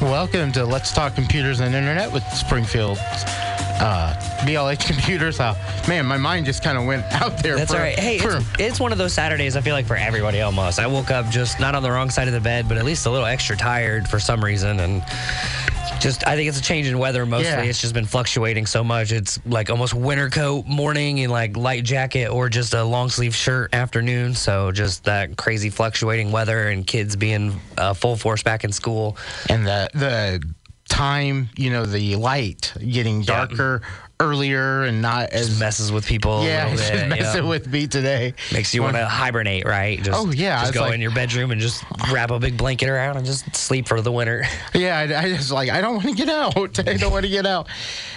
Welcome to Let's Talk Computers and Internet with Springfield uh, BLH Computers. Uh, man, my mind just kind of went out there. That's for, all right. Hey, for- it's, it's one of those Saturdays I feel like for everybody almost. I woke up just not on the wrong side of the bed, but at least a little extra tired for some reason. And just, I think it's a change in weather mostly. Yeah. It's just been fluctuating so much. It's like almost winter coat morning and like light jacket or just a long sleeve shirt afternoon. So just that crazy fluctuating weather and kids being uh, full force back in school. and the the time, you know, the light getting Yeah. Earlier and not Just as messes with people yeah, a it's little just messing yeah. with me today. Makes you want to hibernate, right? Just, Oh, yeah, Just go like- in your bedroom and just wrap a big blanket around and just sleep for the winter. Yeah, I, I just like I don't want to get out. I don't want to get out.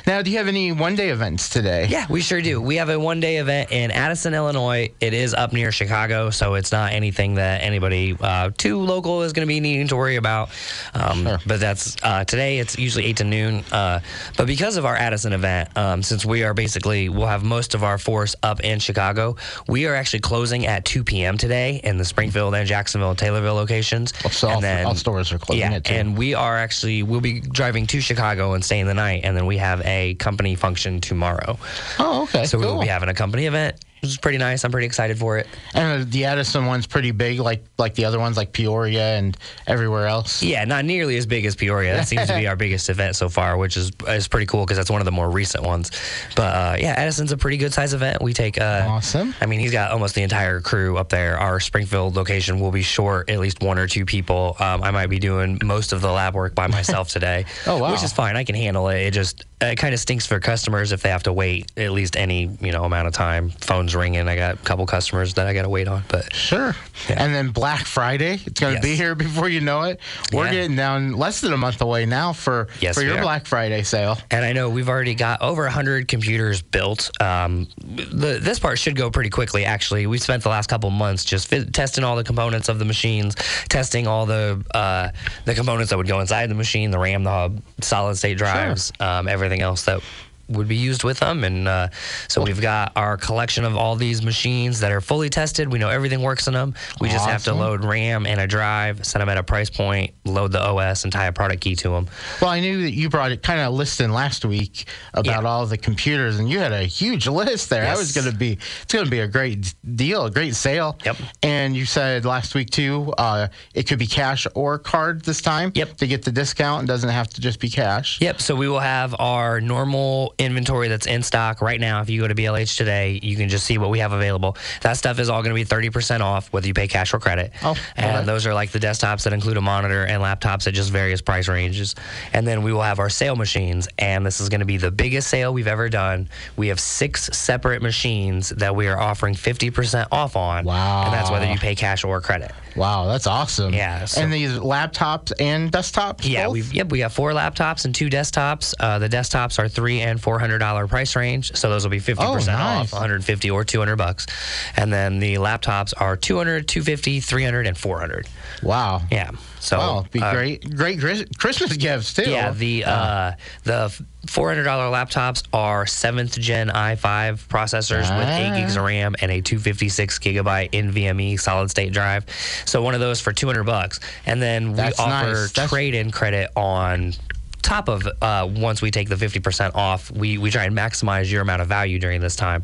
Now, do you have any one day events today? Yeah, we sure do. We have a one day event in Addison, Illinois. It is up near Chicago, so it's not anything that anybody uh, too local is going to be needing to worry about. Um, Sure. But that's uh, today, it's usually 8 to noon. Uh, but because of our Addison event, um, Um, since we are basically, we'll have most of our force up in Chicago, we are actually closing at 2 p.m. today in the Springfield and Jacksonville and Taylorville locations. Well, so all- all stores are closing yeah, at 2. And we are actually, we'll be driving to Chicago and staying the night, and then we have a company function tomorrow. Oh, okay. So we will be having a company event, which is pretty nice. I'm pretty excited for it. and uh, the Addison one's pretty big, like like the other ones, like Peoria and everywhere else. Yeah, not nearly as big as Peoria. That seems to be our biggest event so far, which is is pretty cool because that's one of the more recent ones. But uh, yeah, Addison's a pretty good size event. We take uh, Awesome. I mean, he's got almost the entire crew up there. Our Springfield location will be short at least one or two people. Um, I might be doing most of the lab work by myself today. Oh, wow. Which is fine. I can handle it. It just it kind of stinks for customers if they have to wait at least any you know amount of time. Phones ringing. I got a couple customers that I got to wait on, but. Sure. Yeah. And then Black Friday, it's going to be here before you know it. We're Yeah. getting down less than a month away now for Yes, for your are. Black Friday sale. And I know we've already got over 100 computers built. Um, the, this part should go pretty quickly, actually. We've spent the last couple months just fi- testing all the components of the machines, testing all the uh, the components that would go inside the machine, the RAM, the hub, solid state drives, um, everything else that would be used with them. And uh, so we've got our collection of all these machines that are fully tested. We know everything works in them. We just have to load RAM and a drive, set them at a price point, load the OS, and tie a product key to them. Well, I knew that you brought it kind of listing last week about Yeah. all the computers, and you had a huge list there. That was going to be it's going to be a great deal, a great sale. Yep. And you said last week too, uh, it could be cash or card this time. Yep. To get the discount, it doesn't have to just be cash. Yep. So we will have our normal inventory that's in stock right now. If you go to BLH today, you can just see what we have available. That stuff is all going to be 30% off, whether you pay cash or credit. Oh, and okay. those are like the desktops that include a monitor and laptops at just various price ranges. And then we will have our sale machines, and this is going to be the biggest sale we've ever done. We have six separate machines that we are offering 50% off on. Wow. And that's whether you pay cash or credit. Wow, that's awesome. Yeah, so- and these laptops and desktops. Yeah, both? we've yep, we got four laptops and two desktops. Uh, the desktops are three and four hundred dollar price range, so those will be fifty percent Oh, nice. off, one hundred fifty or two hundred bucks. And then the laptops are 200, 250, 300, and four hundred. Wow. Yeah, so Wow, be uh, great, great Christmas gifts too. Yeah, the uh, the four hundred dollar laptops are seventh gen i5 processors with eight gigs of RAM and a two fifty six gigabyte NVMe solid state drive. So one of those for two hundred bucks, and then we That's offer nice. Trade in credit on. Top of uh, once we take the 50% off, we, we try and maximize your amount of value during this time.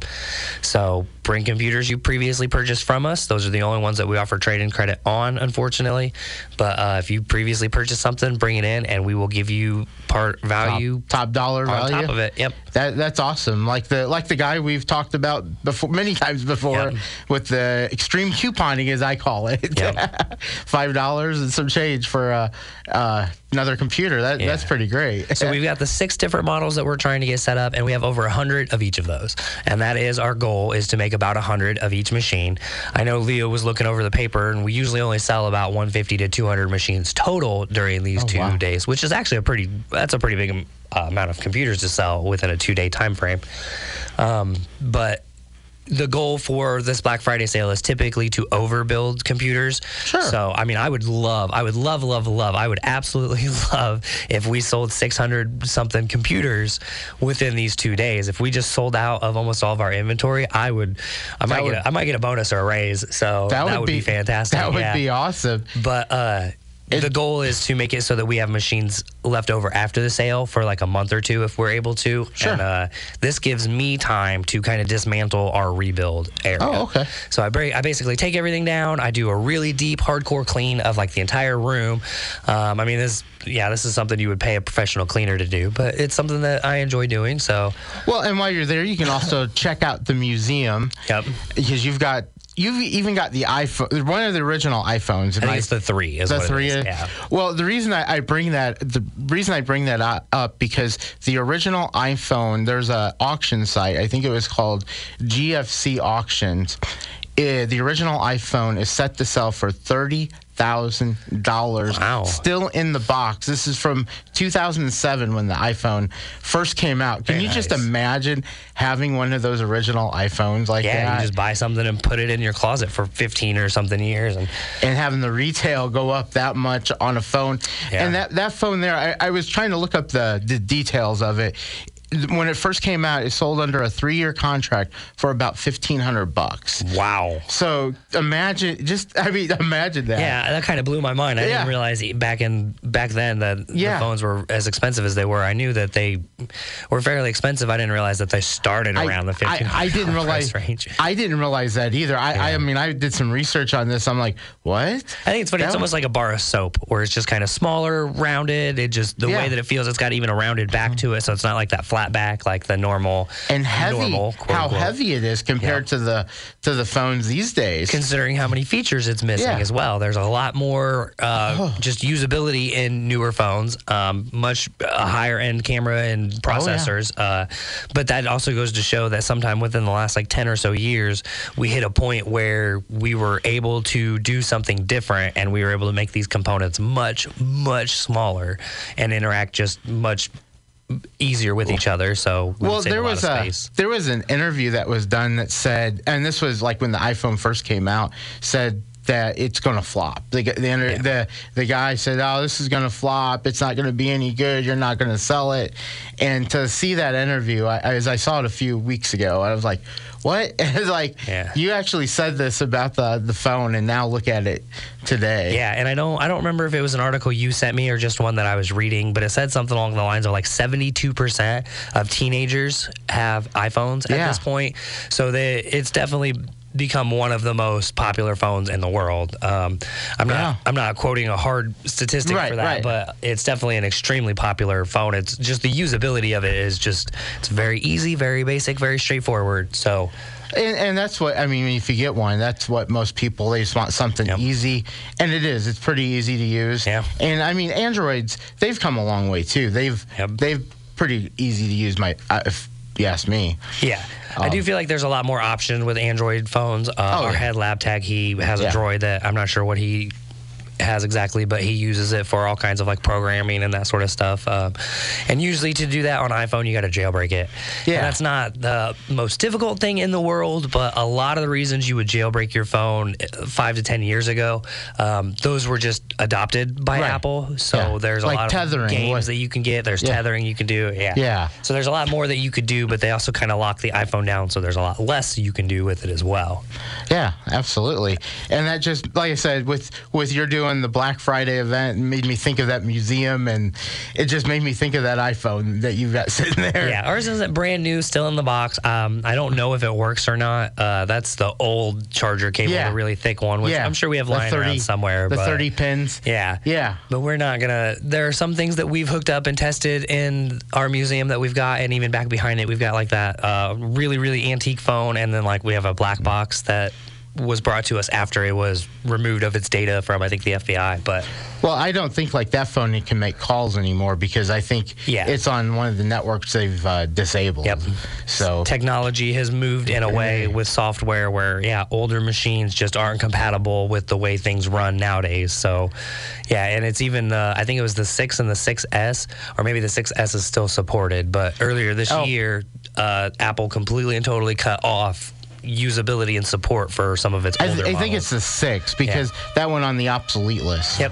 So bring computers you previously purchased from us. Those are the only ones that we offer trade in credit on, unfortunately. But uh, if you previously purchased something, bring it in and we will give you part value top dollar value top of it. Yep. That that's awesome. Like the like the guy we've talked about before many times before Yep. with the extreme couponing as I call it. Yep. Five dollars and some change for uh uh another computer. That that's pretty great. So we've got the six different models that we're trying to get set up, and we have over hundred of each of those. And that is our goal is to make about hundred of each machine. I know Leo was looking over the paper, and we usually only sell about 150 to 200 machines total during these two wow. days, which is actually a pretty that's a pretty big uh, amount of computers to sell within a two day time frame. Um, but the goal for this Black Friday sale is typically to overbuild computers. Sure. So, I mean, I would love, I would love, love, love, I would absolutely love if we sold 600 something computers within these two days. If we just sold out of almost all of our inventory, I would, I might would- get, a, I might get a bonus or a raise. So that, would, be, fantastic. That would yeah. be awesome. But uh, the goal is to make it so that we have machines left over after the sale for like a month or two if we're able to. Sure. And uh, this gives me time to kind of dismantle our rebuild area. Oh, okay. So I, I basically take everything down. I do a really deep, hardcore clean of like the entire room. Um, I mean, this, yeah, this is something you would pay a professional cleaner to do, but it's something that I enjoy doing. So, Well, and while you're there, you can also check out the museum. Yep. Because you've got you've even got the iPhone, one of the original iPhones. I think it's the three. Is the three. is. Yeah. Well, the reason I, I bring that the reason I bring that up, up because the original iPhone, there's a auction site. I think it was called GFC Auctions. Eh, the original iPhone is set to sell for thirty thousand dollars. Wow. Still in the box. This is from 2007 when the iPhone first came out. Can Very you just imagine having one of those original iPhones like Yeah, that? you just buy something and put it in your closet for 15 or something years. And and having the retail go up that much on a phone. Yeah. And that, that phone there, I, I was trying to look up the, the details of it. When it first came out, it sold under a three year contract for about fifteen hundred bucks. wow. So imagine, just I mean, imagine that. Yeah, that kind of blew my mind. I Yeah. didn't realize back in back then that Yeah. the phones were as expensive as they were. I knew that they were fairly expensive. I didn't realize that they started I- around the fifteen. I didn't realize. range. I didn't realize that either. I, I mean, I did some research on this. I'm like, what? I think it's funny. That it's almost like a bar of soap, where it's just kind of smaller, rounded. It just the Yeah. way that it feels, it's got even a rounded back mm-hmm. to it, so it's not like that flat back like the normal and heavy. Normal, quote, how unquote. heavy it is compared to the to the phones these days. considering how many features it's missing Yeah. as well. There's a lot more uh, Oh. just usability in newer phones, um, much uh, higher end camera and Oh, processors. uh, but that also goes to show that sometime within the last like 10 or so years, we hit a point where we were able to do something different and we were able to make these components much, much smaller and interact just much easier with each other. So we well there was a space. there was an interview that was done that said and this was like when the iphone first came out said that it's going to flop the, the, Yeah. the the guy said oh this is going to flop it's not going to be any good you're not going to sell it and to see that interview I, as i saw it a few weeks ago i was like what it's like Yeah. you actually said this about the the phone and now look at it today Yeah, and I don't I don't remember if it was an article you sent me or just one that I was reading, but it said something along the lines of like 72% of teenagers have iPhones at Yeah. this point. So they it's definitely become one of the most popular phones in the world. Um, I'm Yeah. not I'm not quoting a hard statistic Right, for that, right. but it's definitely an extremely popular phone. It's just the usability of it is just it's very easy, very basic, very straightforward. So And, and that's what I mean. If you get one, that's what most people they just want something Yep. easy, and it is. It's pretty easy to use. Yeah. And I mean, Androids they've come a long way too. They've Yep. they've pretty easy to use. My uh, if you ask me. Yeah. I do feel like there's a lot more option with Android phones. Uh, Oh, our yeah. head lab tag, he has Yeah. a droid that I'm not sure what he has exactly, but he uses it for all kinds of like programming and that sort of stuff. Um, and usually to do that on iPhone, you got to jailbreak it. Yeah. And that's not the most difficult thing in the world, but a lot of the reasons you would jailbreak your phone uh, five to 10 years ago, um, those were just adopted by Right. Apple. So Yeah. there's a Like lot tethering, of games what- that you can get. There's Yeah. tethering you can do. Yeah. Yeah. So there's a lot more that you could do, but they also kind of lock the iPhone down, so there's a lot less you can do with it as well. Yeah, absolutely. And that just like I said, with with your doing the Black Friday event, made me think of that museum, and it just made me think of that iPhone that you've got sitting there. Yeah, ours isn't brand new, still in the box. Um, I don't know if it works or not. Uh, that's the old charger cable, Yeah. the really thick one, which Yeah. I'm sure we have lying around somewhere. The but 30 pins. Yeah. Yeah. But we're not gonna. There are some things that we've hooked up and tested in our museum that we've got, and even back behind it, we've got like that uh, really, really antique phone, and then like we have a black box that was brought to us after it was removed of its data from I think the FBI. But Well, I don't think like that phone can make calls anymore because I think Yeah. it's on one of the networks they've uh, disabled. Yep. So technology has moved in a way with software where yeah older machines just aren't compatible with the way things run nowadays so yeah and it's even uh, i think it was the 6 and the 6s or maybe the 6s is still supported but earlier this Oh. year uh, apple completely and totally cut off usability and support for some of its I, older th- I think models. it's the six because that went on the obsolete list. yep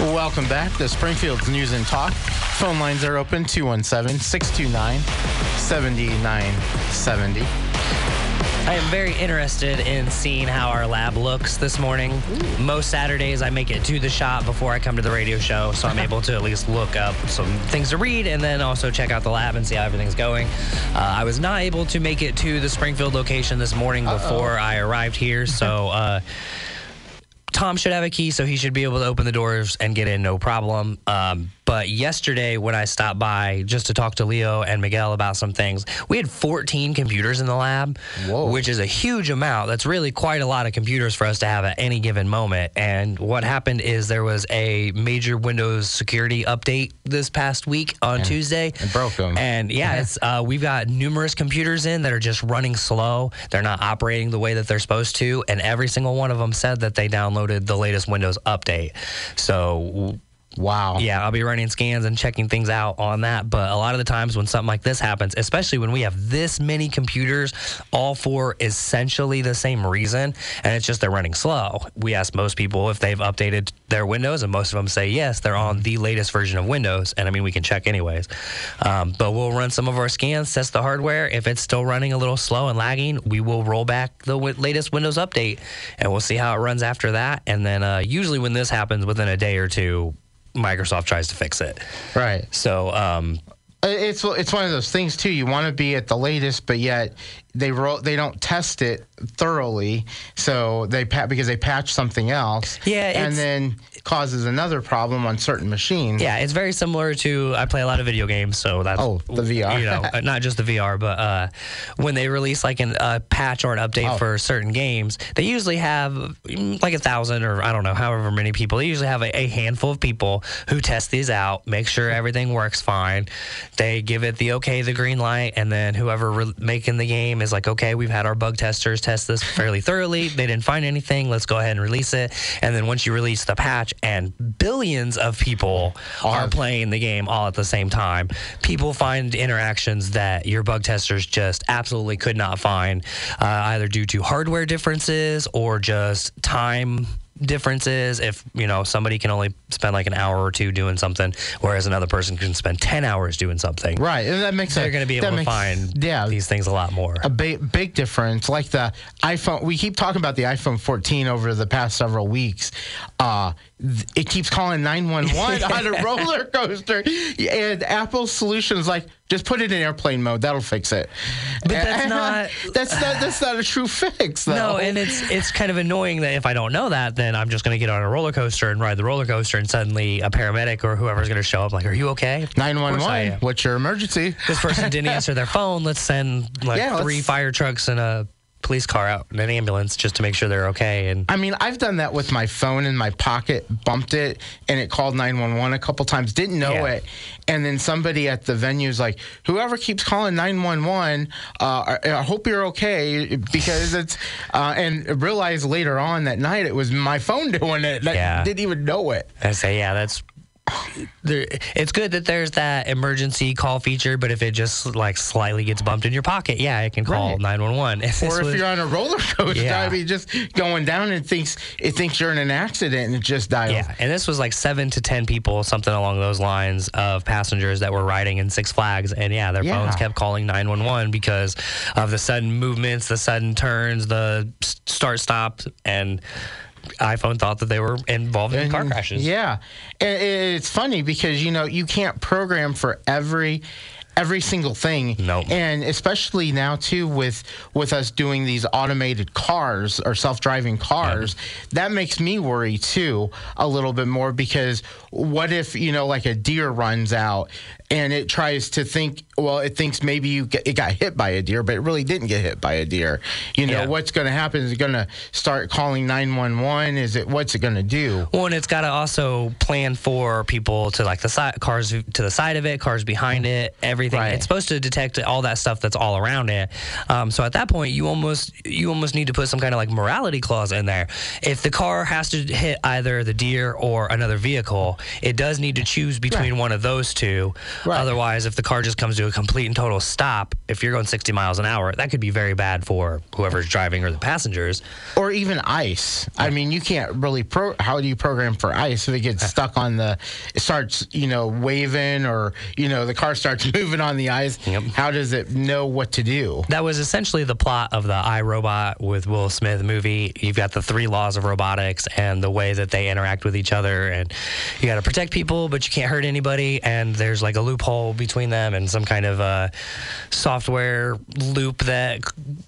Welcome back to Springfield's News and Talk. Phone lines are open 217 629 7970. I am very interested in seeing how our lab looks this morning. Most Saturdays, I make it to the shop before I come to the radio show, so I'm able to at least look up some things to read and then also check out the lab and see how everything's going. Uh, I was not able to make it to the Springfield location this morning before I arrived here, so. Uh, Tom should have a key, so he should be able to open the doors and get in, no problem. Um, but yesterday, when I stopped by just to talk to Leo and Miguel about some things, we had 14 computers in the lab, Whoa. which is a huge amount. That's really quite a lot of computers for us to have at any given moment. And what happened is there was a major Windows security update this past week on Tuesday. it broke 'em. And yeah, it's uh, we've got numerous computers in that are just running slow. They're not operating the way that they're supposed to, and every single one of them said that they downloaded the latest Windows update. So Wow. yeah, I'll be running scans and checking things out on that. But a lot of the times when something like this happens, especially when we have this many computers, all for essentially the same reason, and it's just they're running slow. We ask most people if they've updated their Windows, and most of them say yes, they're on the latest version of Windows. And I mean, we can check anyways. Um, but we'll run some of our scans, test the hardware. If it's still running a little slow and lagging, we will roll back the w- latest Windows update, and we'll see how it runs after that. And then uh, usually when this happens, within a day or two, Microsoft tries to fix it. Right. So, um, It's it's one of those things too. You want to be at the latest, but yet they ro- they don't test it thoroughly. So they pa- because they patch something else. Yeah, and it's- then causes another problem on certain machines. yeah, it's very similar to I play a lot of video games, so that's Oh, the VR. You know, uh, not just the VR, but uh, when they release like an, a patch or an update Oh. for certain games, they usually have mm, like a thousand or I don't know, however many people. They usually have a, a handful of people who test these out, make sure everything works fine. They give it the okay, the green light, and then whoever re- making the game is like, okay, we've had our bug testers test this fairly thoroughly. They didn't find anything. Let's go ahead and release it. And then once you release the patch, and billions of people are playing the game all at the same time, people find interactions that your bug testers just absolutely could not find, uh, either due to hardware differences or just time differences if you know somebody can only spend like an hour or two doing something whereas another person can spend 10 hours doing something Right, and that makes sense. they're going to be able to makes- find yeah these things a lot more a big big difference. Like the iPhone, we keep talking about the iPhone 14 over the past several weeks. Uh, it keeps calling 911 on a roller coaster, and Apple's solution is like just put it in airplane mode. That'll fix it. But that's not- that's not that's not a true fix. Though. No, and it's it's kind of annoying that if I don't know that, then I'm just going to get on a roller coaster and ride the roller coaster, and suddenly a paramedic or whoever's going to show up, like, "Are you okay?" Course I 911. What's your emergency? This person didn't answer their phone. Let's send like Yeah, three fire trucks and a police car out and an ambulance just to make sure they're okay. And I mean, I've done that with my phone in my pocket, bumped it, and it called 911 a couple times, didn't know Yeah. it. And then somebody at the venue is like, whoever keeps calling 911, uh, I, I hope you're okay because it's, uh, and realized later on that night it was my phone doing it. I Yeah. didn't even know it. I say, yeah, that's. There, it's good that there's that emergency call feature, but if it just like slightly gets bumped in your pocket, yeah, it can call 911. Or if was- you're on a roller coaster, Yeah. I mean, just going down and thinks it thinks you're in an accident and it just dials. Yeah, and this was like seven to ten people, something along those lines of passengers that were riding in Six Flags, and yeah, their Yeah. phones kept calling nine one one because of the sudden movements, the sudden turns, the start stop, and iPhone thought that they were involved in car crashes. Yeah, it's funny because you know you can't program for every every single thing. Nope. And especially now too with with us doing these automated cars or self-driving cars, that makes me worry too a little bit more because what if, you know, like a deer runs out and it tries to think. Well, it thinks maybe you get, it got hit by a deer, but it really didn't get hit by a deer. You know Yeah. what's going to happen? Is it going to start calling nine one one? Is it what's it going to do? Well, and it's got to also plan for people to like the side cars to the side of it, cars behind it, everything. Right. It's supposed to detect all that stuff that's all around it. Um, so at that point, you almost you almost need to put some kind of like morality clause in there. If the car has to hit either the deer or another vehicle, it does need to choose between Right. one of those two. Right. Otherwise, if the car just comes to a complete and total stop, if you're going 60 miles an hour, that could be very bad for whoever's driving or the passengers. or even ice. I mean, you can't really pro. How do you program for ice if it gets stuck on the? It starts, you know, waving, or you know, the car starts moving on the ice. Yep. How does it know what to do? That was essentially the plot of the iRobot with Will Smith movie. You've got the three laws of robotics and the way that they interact with each other, and you got to protect people, but you can't hurt anybody. And there's like a loophole between them and some kind of uh, software loop that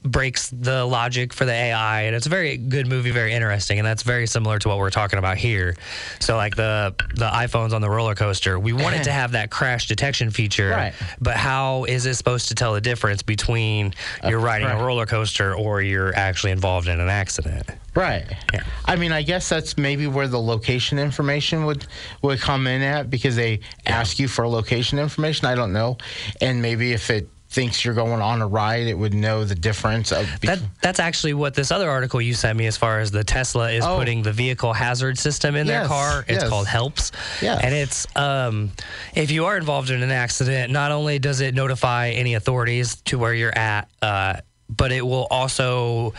breaks the logic for the AI. And it's a very good movie, very interesting, and that's very similar to what we're talking about here. So like the the iPhones on the roller coaster, we wanted to have that crash detection feature, Right. but how is it supposed to tell the difference between you're riding a roller coaster or you're actually involved in an accident? Right. Yeah. I mean, I guess that's maybe where the location information would would come in at because they ask you for location information. I don't know, and maybe if it thinks you're going on a ride, it would know the difference of. That that's actually what this other article you sent me as far as the Tesla is Oh. putting the vehicle hazard system in their car. It's yes. called Helps. Yes. And it's um if you are involved in an accident, not only does it notify any authorities to where you're at, uh, but it will also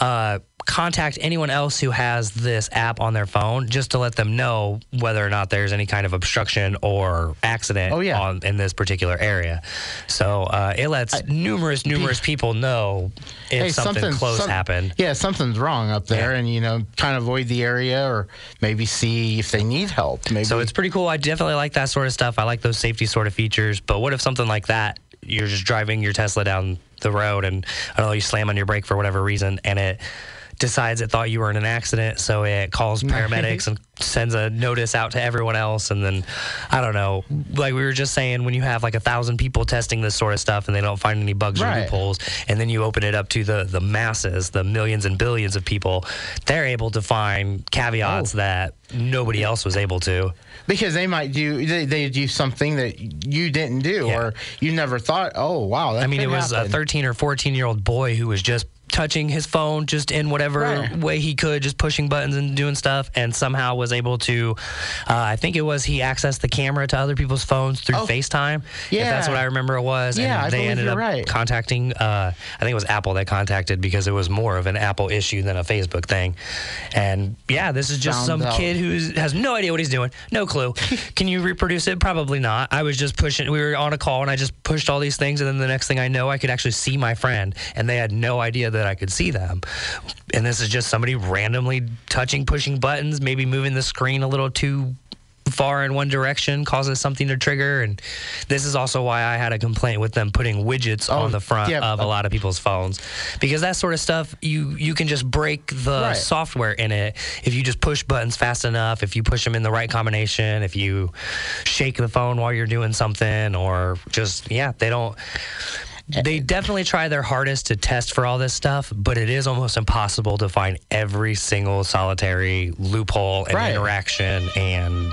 uh contact anyone else who has this app on their phone just to let them know whether or not there's any kind of obstruction or accident Oh, yeah. on in this particular area. So uh, it lets numerous, numerous people know if Hey, something close some- happened. Yeah, something's wrong up there, Yeah. and you know, kind of avoid the area, or maybe see if they need help. Maybe. So it's pretty cool. I definitely like that sort of stuff. I like those safety sort of features. But what if something like that, you're just driving your Tesla down the road and I don't know, you slam on your brake for whatever reason and it decides it thought you were in an accident, so it calls paramedics and sends a notice out to everyone else. And then, I don't know, like we were just saying, when you have like a thousand people testing this sort of stuff and they don't find any bugs or loopholes, and then you open it up to the the masses, the millions and billions of people, they're able to find caveats Oh. that nobody else was able to. because they might do they, they do something that you didn't do, Yeah. or you never thought. Oh wow, that I mean, it was happen. a 13 or 14 year old boy who was just touching his phone just in whatever Right. way he could, just pushing buttons and doing stuff, and somehow was able to. Uh, I think it was he accessed the camera to other people's phones through Oh, FaceTime. if yeah. that's what I remember it was. Yeah, and they ended up right. contacting. Uh, I think it was Apple that contacted because it was more of an Apple issue than a Facebook thing. And yeah, this is just Found some out. kid who has no idea what he's doing, no clue. Can you reproduce it? Probably not. I was just pushing. We were on a call and I just pushed all these things, and then the next thing I know, I could actually see my friend, and they had no idea that I could see them. And this is just somebody randomly touching, pushing buttons, maybe moving the screen a little too far in one direction causes something to trigger and this is also why I had a complaint with them putting widgets Oh, on the front yeah. of a lot of people's phones because that sort of stuff you you can just break the Right. software in it if you just push buttons fast enough if you push them in the right combination if you shake the phone while you're doing something or just yeah they don't they definitely try their hardest to test for all this stuff, but it is almost impossible to find every single solitary loophole and Right. interaction and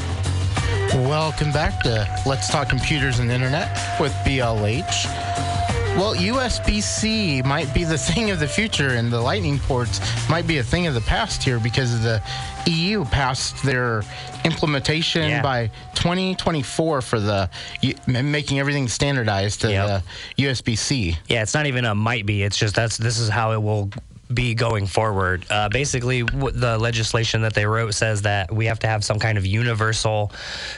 Welcome back to Let's Talk Computers and Internet with BLH. Well, USB C might be the thing of the future, and the Lightning ports might be a thing of the past here because the EU passed their implementation Yeah. by 2024 for the making everything standardized to Yep. the USB C. yeah, it's not even a might be. It's just that's this is how it will be going forward. Uh, basically, w- the legislation that they wrote says that we have to have some kind of universal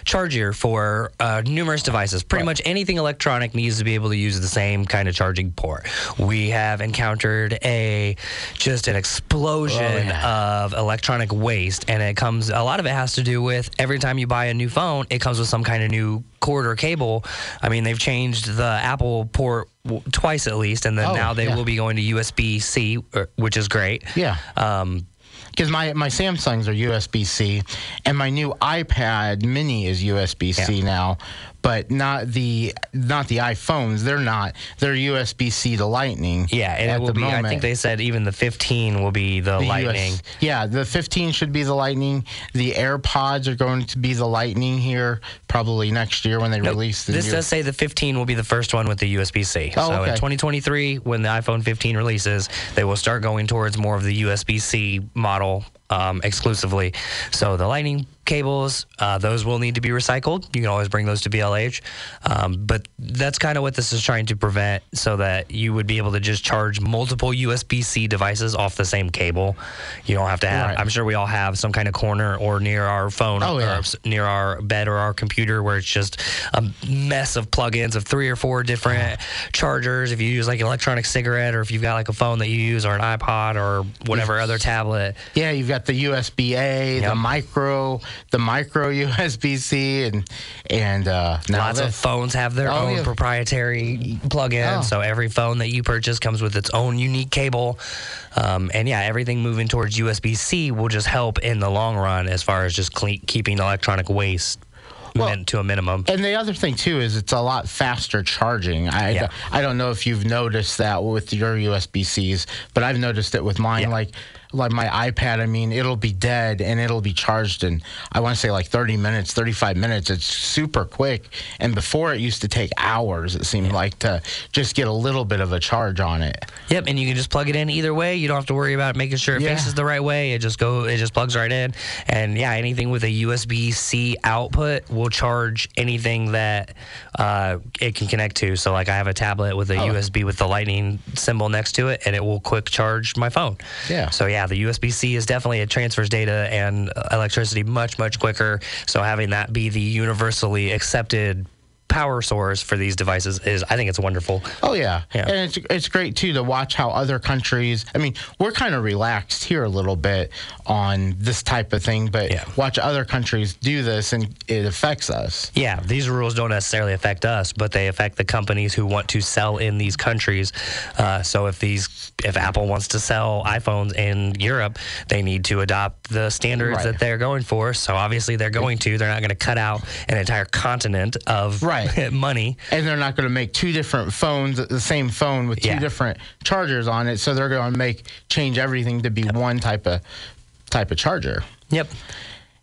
charger for uh, numerous devices. Pretty much anything electronic needs to be able to use the same kind of charging port. We have encountered a just an explosion of electronic waste, and it comes. A lot of it has to do with every time you buy a new phone, it comes with some kind of new cord or cable. I mean, they've changed the Apple port w- twice at least, and then Oh, now they yeah. will be going to USB C, er, which is great. Yeah. Um, Because my, my Samsungs are USB C, and my new iPad Mini is USB C Yeah. now, but not the not the iPhones. They're not. They're USB C to Lightning. yeah, and at it will the be. I think they said even the 15 will be the, The Lightning. US yeah, the 15 should be the Lightning. The AirPods are going to be the Lightning here, probably next year when they Nope, release the this does say the 15 will be the first one with the USB C. Oh, so in 2023, when the iPhone 15 releases, they will start going towards more of the USB C model um, exclusively. So the Lightning cables, uh, those will need to be recycled. You can always bring those to BLH. Um, but that's kind of what this is trying to prevent so that you would be able to just charge multiple USB C devices off the same cable. You don't have to have, Right. I'm sure we all have some kind of corner or near our phone Oh, or yeah. near our bed or our computer where it's just a mess of plugins of three or four different chargers. If you use like an electronic cigarette or if you've got like a phone that you use or an iPod or whatever other tablet. yeah, you've got the USB A, Yep. the micro, the micro USB C, and and uh, now Lots of phones have their Oh, own yeah. proprietary plug-in, Oh. so every phone that you purchase comes with its own unique cable. Um, and yeah, everything moving towards USB-C will just help in the long run as far as just cle- keeping electronic waste Well, to a minimum. And the other thing too is it's a lot faster charging. I, Yeah. I don't know if you've noticed that with your USB Cs, but I've noticed it with mine. Yeah. Like like my iPad, I mean, it'll be dead and it'll be charged in I want to say like 30 minutes, 35 minutes. It's super quick. And before it used to take hours. It seemed like to just get a little bit of a charge on it. Yep, and you can just plug it in either way. You don't have to worry about making sure it Yeah. faces the right way. It just go it just plugs right in. And yeah, anything with a USB C output will charge anything that uh, it can connect to. So like I have a tablet with a Oh. USB with the lightning symbol next to it and it will quick charge my phone. Yeah. So yeah, the USB C is definitely it transfers data and uh, electricity much much quicker. So having that be the universally accepted power source for these devices is I think it's wonderful. Oh yeah. Yeah. and it's it's great too to watch how other countries. I mean, we're kind of relaxed here a little bit on this type of thing, but Yeah. watch other countries do this, and it affects us. Yeah, these rules don't necessarily affect us, but they affect the companies who want to sell in these countries. Uh, so if these, if Apple wants to sell iPhones in Europe, they need to adopt the standards Right. that they're going for. So obviously they're going to. They're not going to cut out an entire continent of Right. money. And they're not going to make two different phones, the same phone with two Yeah. different chargers on it. So they're going to make change everything to be one type of type of charger. Yep.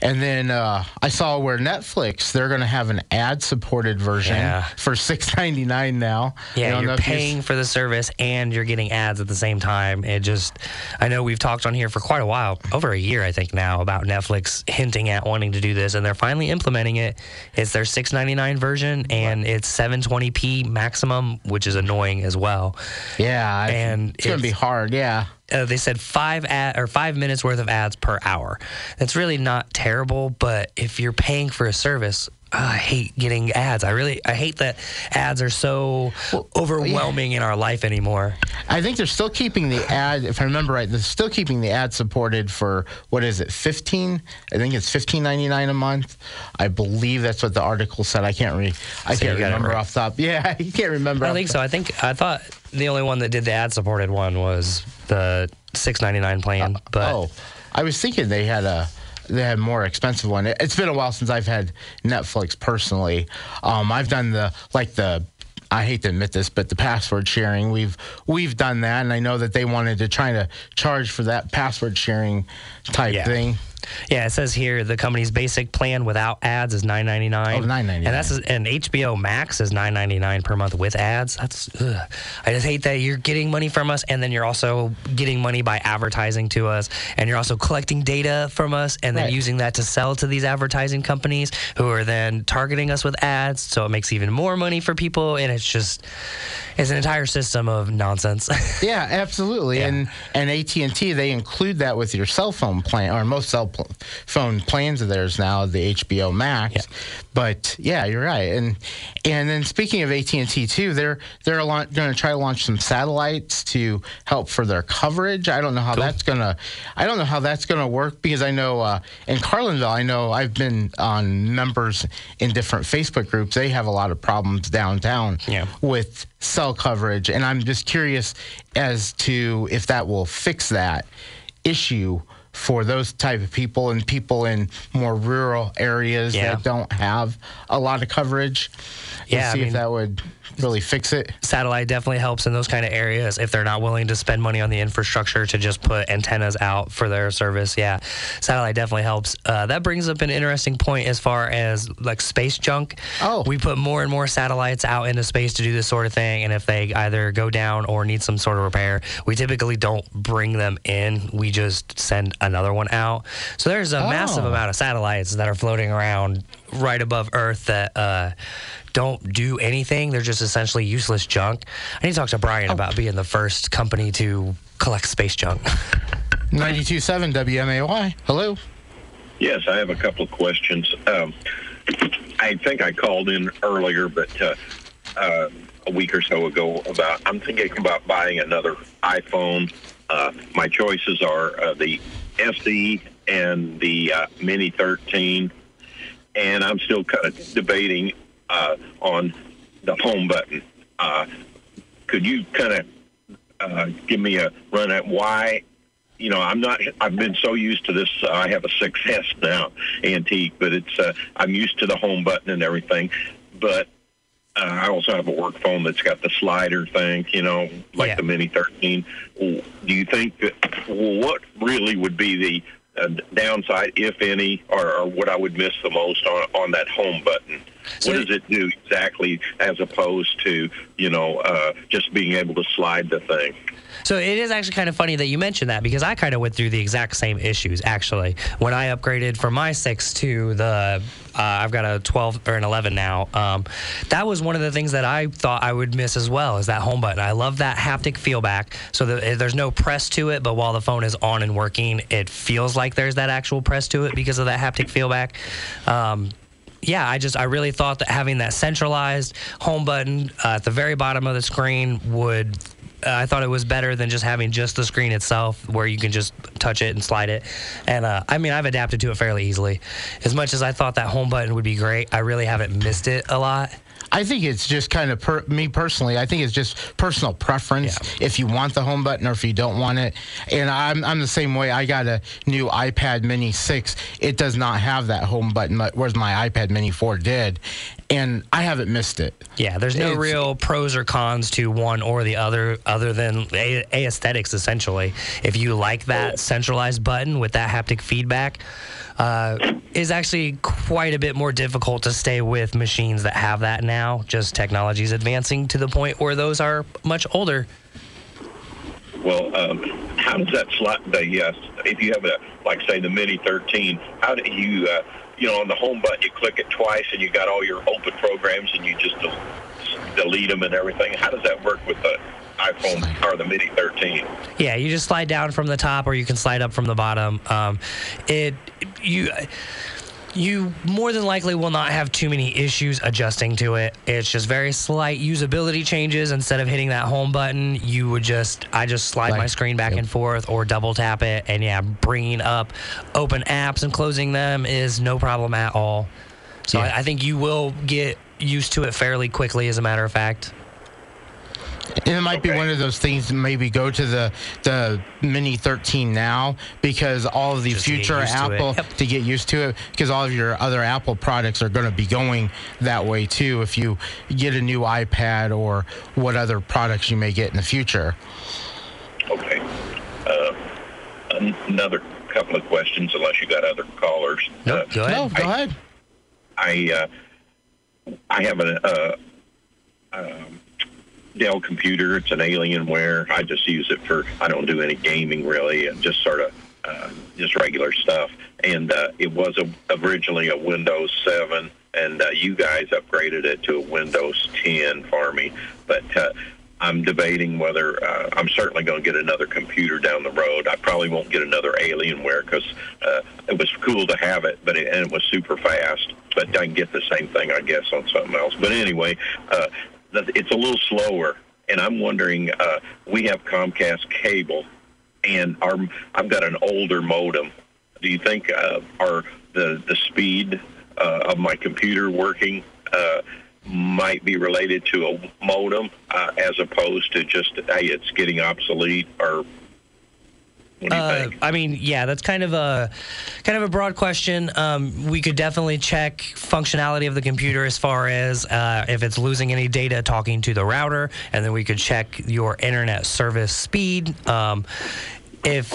And then uh, I saw where Netflix they're going to have an ad-supported version Yeah. for six ninety nine now. Yeah, don't know you're if you paying for the service and you're getting ads at the same time. It just, I know we've talked on here for quite a while, over a year, I think now, about Netflix hinting at wanting to do this, and they're finally implementing it. It's their 6.99 version, and it's 720p maximum, which is annoying as well. Yeah, I- And it's going to be hard. Yeah. Uh, they said five ad or five minutes worth of ads per hour. That's really not terrible, but if you're paying for a service. I hate getting ads. I really, I hate that ads are so overwhelming in our life anymore. I think they're still keeping the ad. If I remember right, they're still keeping the ad supported for what is it, fifteen? I think it's fifteen ninety nine a month. I believe that's what the article said. I can't read. I So can't remember right. off top. Yeah, you can't remember. I think so. I think I thought the only one that did the ad supported one was the six ninety nine plan. But oh, I was thinking they had a they had more expensive one. It, it's been a while since I've had Netflix personally. Um, I've done the like the. I hate to admit this, but the password sharing we've we've done that, and I know that they wanted to try to charge for that password sharing type Yeah. thing. Yeah, it says here the company's basic plan without ads is nine ninety oh, nine. Oh, $9.99. And that's and HBO Max is nine ninety nine per month with ads. That's ugh. I just hate that you're getting money from us and then you're also getting money by advertising to us and you're also collecting data from us and then Right. using that to sell to these advertising companies who are then targeting us with ads. So it makes even more money for people and it's just it's an entire system of nonsense. Yeah, absolutely. Yeah. And and AT and T they include that with your cell phone plan or most cell pl- phone plans of theirs now, the HBO Max. Yeah. But yeah, you're right. And and then speaking of AT and T too, they're they're going to try to launch some satellites to help for their coverage. I don't know how that's gonna I don't know how that's gonna work because I know uh, in Carlinville I know I've been on members in different Facebook groups. They have a lot of problems downtown Yeah. with cell coverage, and I'm just curious as to if that will fix that issue for those type of people and people in more rural areas Yeah. that don't have a lot of coverage. Yeah, I see mean- if that would really fix it. satellite definitely helps in those kind of areas if they're not willing to spend money on the infrastructure to just put antennas out for their service. Yeah, satellite definitely helps. Uh, that brings up an interesting point as far as like space junk. Oh. we put more and more satellites out into space to do this sort of thing, and if they either go down or need some sort of repair, we typically don't bring them in. We just send another one out. So there's a massive Oh. amount of satellites that are floating around right above Earth that. Uh, don't do anything. They're just essentially useless junk. I need to talk to Brian about being the first company to collect space junk. 92.7 WMAY. Hello. Yes, I have a couple of questions. Um, I think I called in earlier, but uh, uh, a week or so ago about I'm thinking about buying another iPhone. Uh, my choices are uh, the SE and the uh, Mini 13, and I'm still kind of debating uh, on the home button. Uh, could you kind of uh, give me a run at why you know, I'm not. I've been so used to this. Uh, I have a 6S now, antique, but it's. Uh, I'm used to the home button and everything. But uh, I also have a work phone that's got the slider thing. You know, like Yeah. the Mini 13. Do you think that? Well, what really would be the uh, downside, if any, or, or what I would miss the most on on that home button? So- what does it do exactly, as opposed to you know uh, just being able to slide the thing? So it is actually kind of funny that you mentioned that because I kind of went through the exact same issues actually when I upgraded from my six to the uh, I've got a 12 or an 11 now. Um, that was one of the things that I thought I would miss as well is that home button. I love that haptic feedback. So that there's no press to it, but while the phone is on and working, it feels like there's that actual press to it because of that haptic feedback. Um, yeah, I just I really thought that having that centralized home button uh, at the very bottom of the screen would. Uh, I thought it was better than just having just the screen itself, where you can just touch it and slide it. And uh, I mean, I've adapted to it fairly easily. As much as I thought that home button would be great, I really haven't missed it a lot. I think it's just kind of per, me personally. I think it's just personal preference if you want the home button or if you don't want it. And I'm I'm the same way. I got a new iPad Mini six. It does not have that home button, but- whereas my iPad Mini four did, and I haven't missed it. Yeah, there's no It's- real pros or cons to one or the other, other than a- aesthetics. Essentially, if you like that centralized button with that haptic feedback, uh, is actually quite a bit more difficult to stay with machines that have that now. Just technology is advancing to the point where those are much older. Well, um, how does that slot the yes? If you have a like say the Mini 13, how do you uh, you know on the home button you click it twice and you got all your open programs and you just del- delete them and everything? How does that work with the iPhone or the Mini 13? Yeah, you just slide down from the top, or you can slide up from the bottom. Um, it you you more than likely will not have too many issues adjusting to it. It's just very slight usability changes. Instead of hitting that home button, you would just I just slide my screen back and forth, or double tap it, and yeah, bringing up open apps and closing them is no problem at all. So Yeah. I, I think you will get used to it fairly quickly. As a matter of fact. And it might be one of those things. to Maybe go to the the Mini 13 now because all of the Just future to. Apple Yep. to get used to it because all of your other Apple products are going to be going that way too. If you get a new iPad or what other products you may get in the future. Okay. Uh, an- another couple of questions, unless you got other callers. Nope, Uh, go ahead. No, go I- ahead. I uh, I have a, uh um, Dell computer. It's an Alienware. I just use it for. I don't do any gaming really, and just sort of uh, just regular stuff. And uh, it was a, originally a Windows 7, and uh, you guys upgraded it to a Windows 10 for me. But uh, I'm debating whether uh, I'm certainly going to get another computer down the road. I probably won't get another Alienware because uh, it was cool to have it, but it, and it was super fast. But I can get the same thing, I guess, on something else. But anyway, uh, it's a little slower, and I'm wondering. Uh, we have Comcast cable, and our I've got an older modem. Do you think uh, are the the speed uh, of my computer working? Uh, might be related to a modem uh, as opposed to just hey it's getting obsolete or Uh. I mean, yeah, that's kind of a kind of a broad question. Um, we could definitely check functionality of the computer as far as uh, if it's losing any data talking to the router, and then we could check your internet service speed. Um, if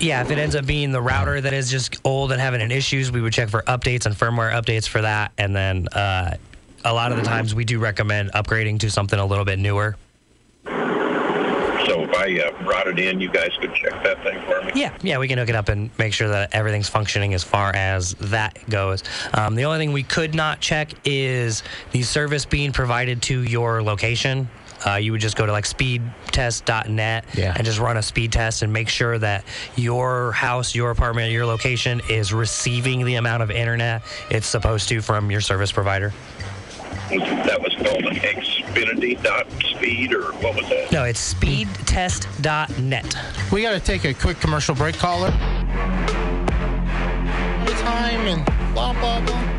yeah, if it ends up being the router that is just old and having an issues, we would check for updates and firmware updates for that, and then. Uh, a lot of the times we do recommend upgrading to something a little bit newer. So if I uh, brought it in, you guys could check that thing for me. Yeah, yeah, we can hook it up and make sure that everything's functioning as far as that goes. Um, the only thing we could not check is the service being provided to your location. Uh, you would just go to like speedtest.net Yeah. and just run a speed test and make sure that your house, your apartment, your location is receiving the amount of internet it's supposed to from your service provider. That was called an Xfinity dot speed or what was that? No, it's speedtest.net. We got to take a quick commercial break, caller. Time and blah blah blah.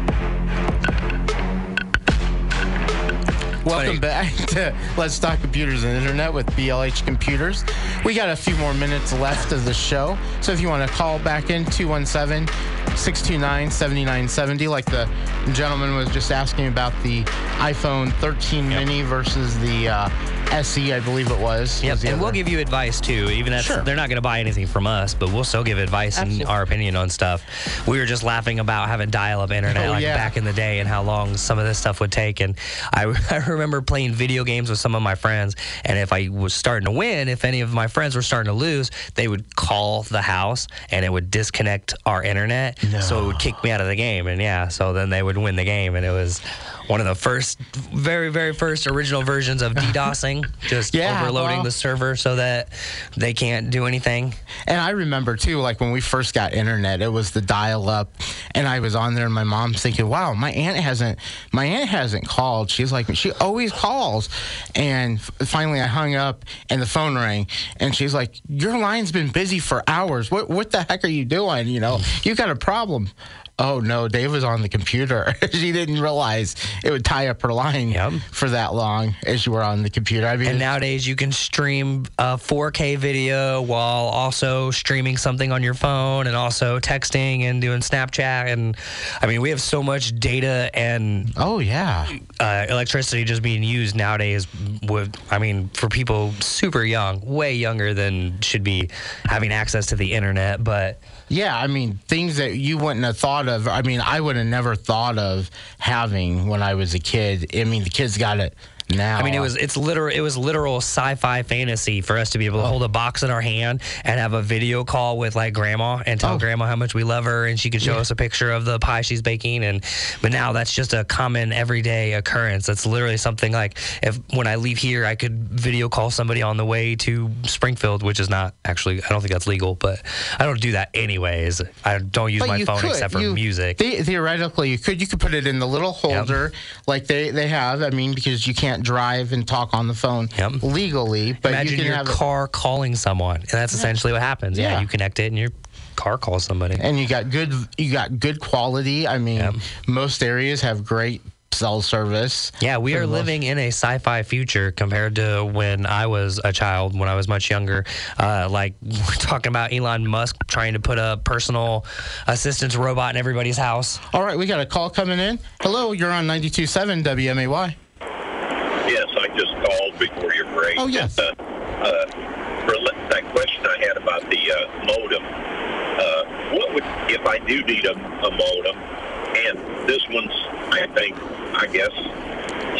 Welcome back to Let's Talk Computers and Internet with BLH Computers. We got a few more minutes left of the show. So if you want to call back in 217 629 7970, like the gentleman was just asking about the iPhone 13 mini versus the uh, SE, I believe it was. Yep, was the and we'll other. give you advice too. Even if Sure. they're not going to buy anything from us, but we'll still give advice and our opinion on stuff. We were just laughing about having dial-up internet Oh, like yeah. back in the day and how long some of this stuff would take. And I, I remember playing video games with some of my friends, and if I was starting to win, if any of my friends were starting to lose, they would call the house and it would disconnect our internet, so it would kick me out of the game. And yeah, so then they would win the game, and it was one of the first, very very first original versions of DDoSing, just Yeah, overloading well- the server so that they can't do anything. And I remember too, like when we first got internet, it was the dial up, and I was on there, and my mom's thinking, "Wow, my aunt hasn't, my aunt hasn't called." She's like, she always calls, and f- finally I hung up, and the phone rang, and she's like, "Your line's been busy for hours. What what the heck are you doing? You know, you got a problem." Oh no, Dave was on the computer. she didn't realize it would tie up her line Yep. for that long as you were on the computer. I mean, And nowadays you can stream a 4K video while also streaming something on your phone and also texting and doing Snapchat. And I mean, we have so much data and oh yeah. uh, electricity just being used nowadays. With I mean, for people super young, way younger than should be having access to the internet. But Yeah, I mean, things that you wouldn't have thought of. I mean, I would have never thought of having when I was a kid. I mean, the kids got it now. I mean, it was it's literal. It was literal sci-fi fantasy for us to be able to oh. hold a box in our hand and have a video call with like grandma and tell Oh. grandma how much we love her, and she could show us a picture of the pie she's baking. And but now that's just a common everyday occurrence. That's literally something like if when I leave here, I could video call somebody on the way to Springfield, which is not actually I don't think that's legal, but I don't do that anyways. I don't use But my phone could. except for You- music. the- theoretically, you could. You could put it in the little holder like they, they have. I mean, because you can't drive and talk on the phone Yep. legally. But Imagine you can your it- car calling someone, and that's essentially what happens. Yeah. Yeah. you connect it, and your car calls somebody. and you got good. You got good quality. I mean, Yep. most areas have great cell service. Yeah, we are living in a sci-fi future compared to when I was a child, when I was much younger. Uh, like we're talking about Elon Musk trying to put a personal assistance robot in everybody's house. All right, we got a call coming in. Hello, you're on 92.7 WMAY. Yes, I just called before. Oh, yes. Uh, uh, for that question I had about the uh, modem, uh, what would if I do need a, a modem, and this one's I think I guess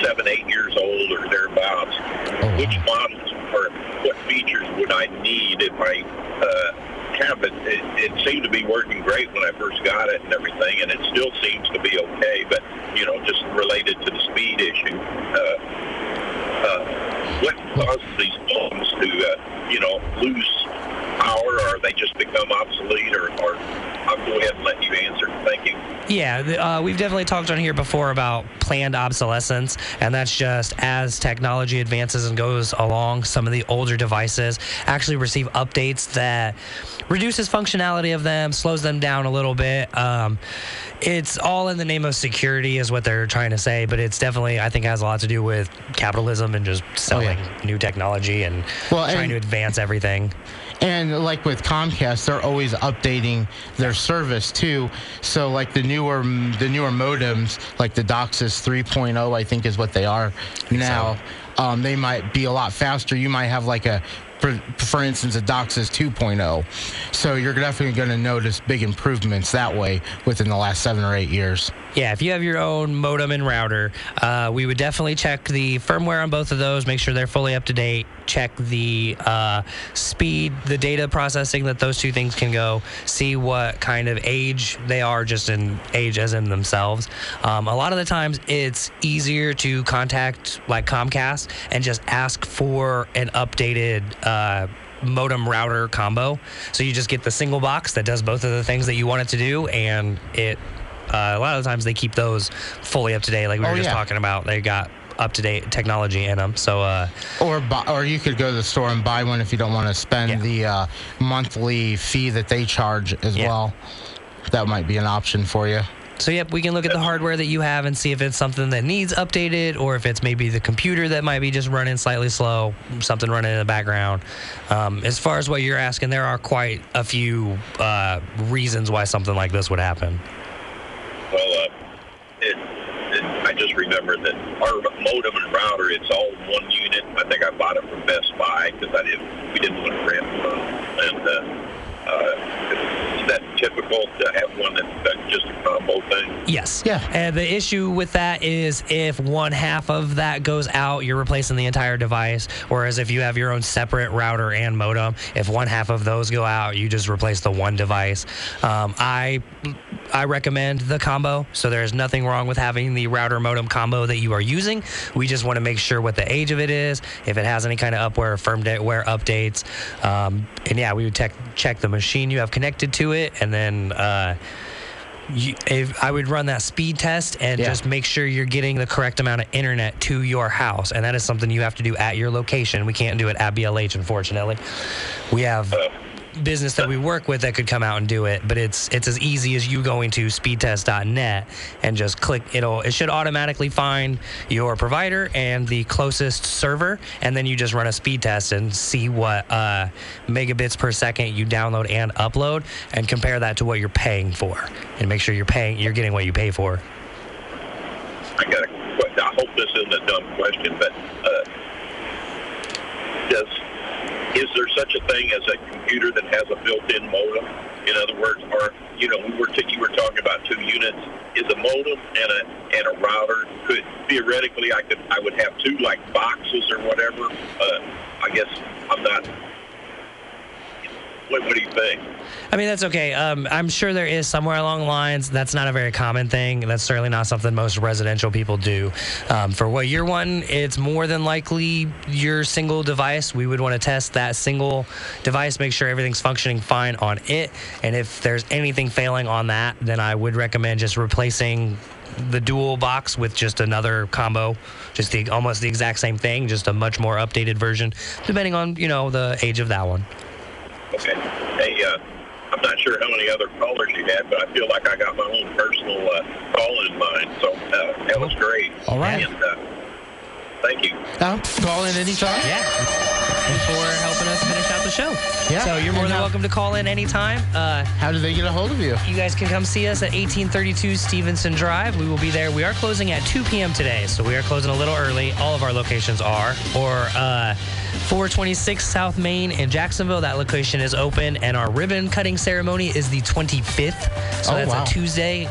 seven eight years old or thereabouts. Oh, Which models or what features would I need if I uh, have it? it? It seemed to be working great when I first got it and everything, and it still seems to be okay. But you know, just related to the speed issue. Uh, uh, what causes these phones to, uh, you know, lose power, or they just become obsolete, or, or I'll go ahead and let you answer. Thank you. Yeah, uh, we've definitely talked on here before about planned obsolescence, and that's just as technology advances and goes along, some of the older devices actually receive updates that reduces functionality of them, slows them down a little bit. Um, it's all in the name of security, is what they're trying to say, but it's definitely, I think, has a lot to do with capitalism and just selling new technology and Well, trying and- to advance everything. And like with Comcast, they're always updating their service too. So like the newer the newer modems, like the DOCSIS 3.0, I think is what they are now. Um, they might be a lot faster. You might have like a, for, for instance, a DOCSIS 2.0. So you're definitely going to notice big improvements that way within the last seven or eight years. Yeah, if you have your own modem and router, uh, we would definitely check the firmware on both of those, make sure they're fully up to date, check the uh, speed, the data processing that those two things can go, see what kind of age they are, just in age as in themselves. Um, a lot of the times it's easier to contact like Comcast and just ask for an updated. Uh, modem router combo so you just get the single box that does both of the things that you want it to do and it uh, a lot of the times they keep those fully up to date, like we Oh, were just yeah. talking about. They got up to date technology in them. So uh, Or buy, or you could go to the store and buy one if you don't want to spend Yeah. the uh, monthly fee that they charge as Yeah. well. That might be an option for you. so yep, we can look at the hardware that you have and see if it's something that needs updated, or if it's maybe the computer that might be just running slightly slow, something running in the background. Um, as far as what you're asking, there are quite a few uh, reasons why something like this would happen. Well, uh, it, it, I just remember that our modem and router, it's all one unit. I think I bought it from Best Buy because I didn't, we didn't want to rent. And uh, uh, that typical to have one that's that's just a combo thing? Yes. Yeah. And the issue with that is if one half of that goes out, you're replacing the entire device. Whereas if you have your own separate router and modem, if one half of those go out, you just replace the one device. Um, I I recommend the combo. So there's nothing wrong with having the router modem combo that you are using. We just want to make sure what the age of it is, if it has any kind of upware or firmware updates. Um, and yeah, we would tech check the machine you have connected to it, and then. Uh, you, if I would run that speed test and Yeah. just make sure you're getting the correct amount of internet to your house, and that is something you have to do at your location. We can't do it at BLH, unfortunately. We have business that we work with that could come out and do it, but it's it's as easy as you going to speedtest.net and just click. It'll it should automatically find your provider and the closest server, and then you just run a speed test and see what uh, megabits per second you download and upload, and compare that to what you're paying for, and make sure you're paying you're getting what you pay for. I got a que- I hope this isn't a dumb question, but uh, does is there such a thing as a computer that has a built-in modem? In other words, or you know, we were t- you were talking about two units. Is a modem and a and a router could theoretically I could I would have two like boxes or whatever. Uh, I guess I'm not. What, what do you think? I mean, that's okay. Um, I'm sure there is somewhere along the lines. That's not a very common thing. That's certainly not something most residential people do. Um, for what you're wanting, it's more than likely your single device. We would want to test that single device, make sure everything's functioning fine on it. And if there's anything failing on that, then I would recommend just replacing the dual box with just another combo, just the almost the exact same thing, just a much more updated version, depending on you know the age of that one. Okay. Hey, uh, I'm not sure how many other callers you had, but I feel like I got my own personal uh, call in mind. So uh, that was great. All right. And, uh, thank you. Uh, call in anytime. Yeah. Thanks for helping us finish out the show. Yeah. So you're more And than how- welcome to call in anytime. Uh, How do they get a hold of you? you guys can come see us at 1832 Stevenson Drive. We will be there. We are closing at 2 p.m. today, so we are closing a little early. All of our locations are. Or uh, 426 South Main in Jacksonville. That location is open, and our ribbon cutting ceremony is the 25th. So Oh, that's wow. a Tuesday.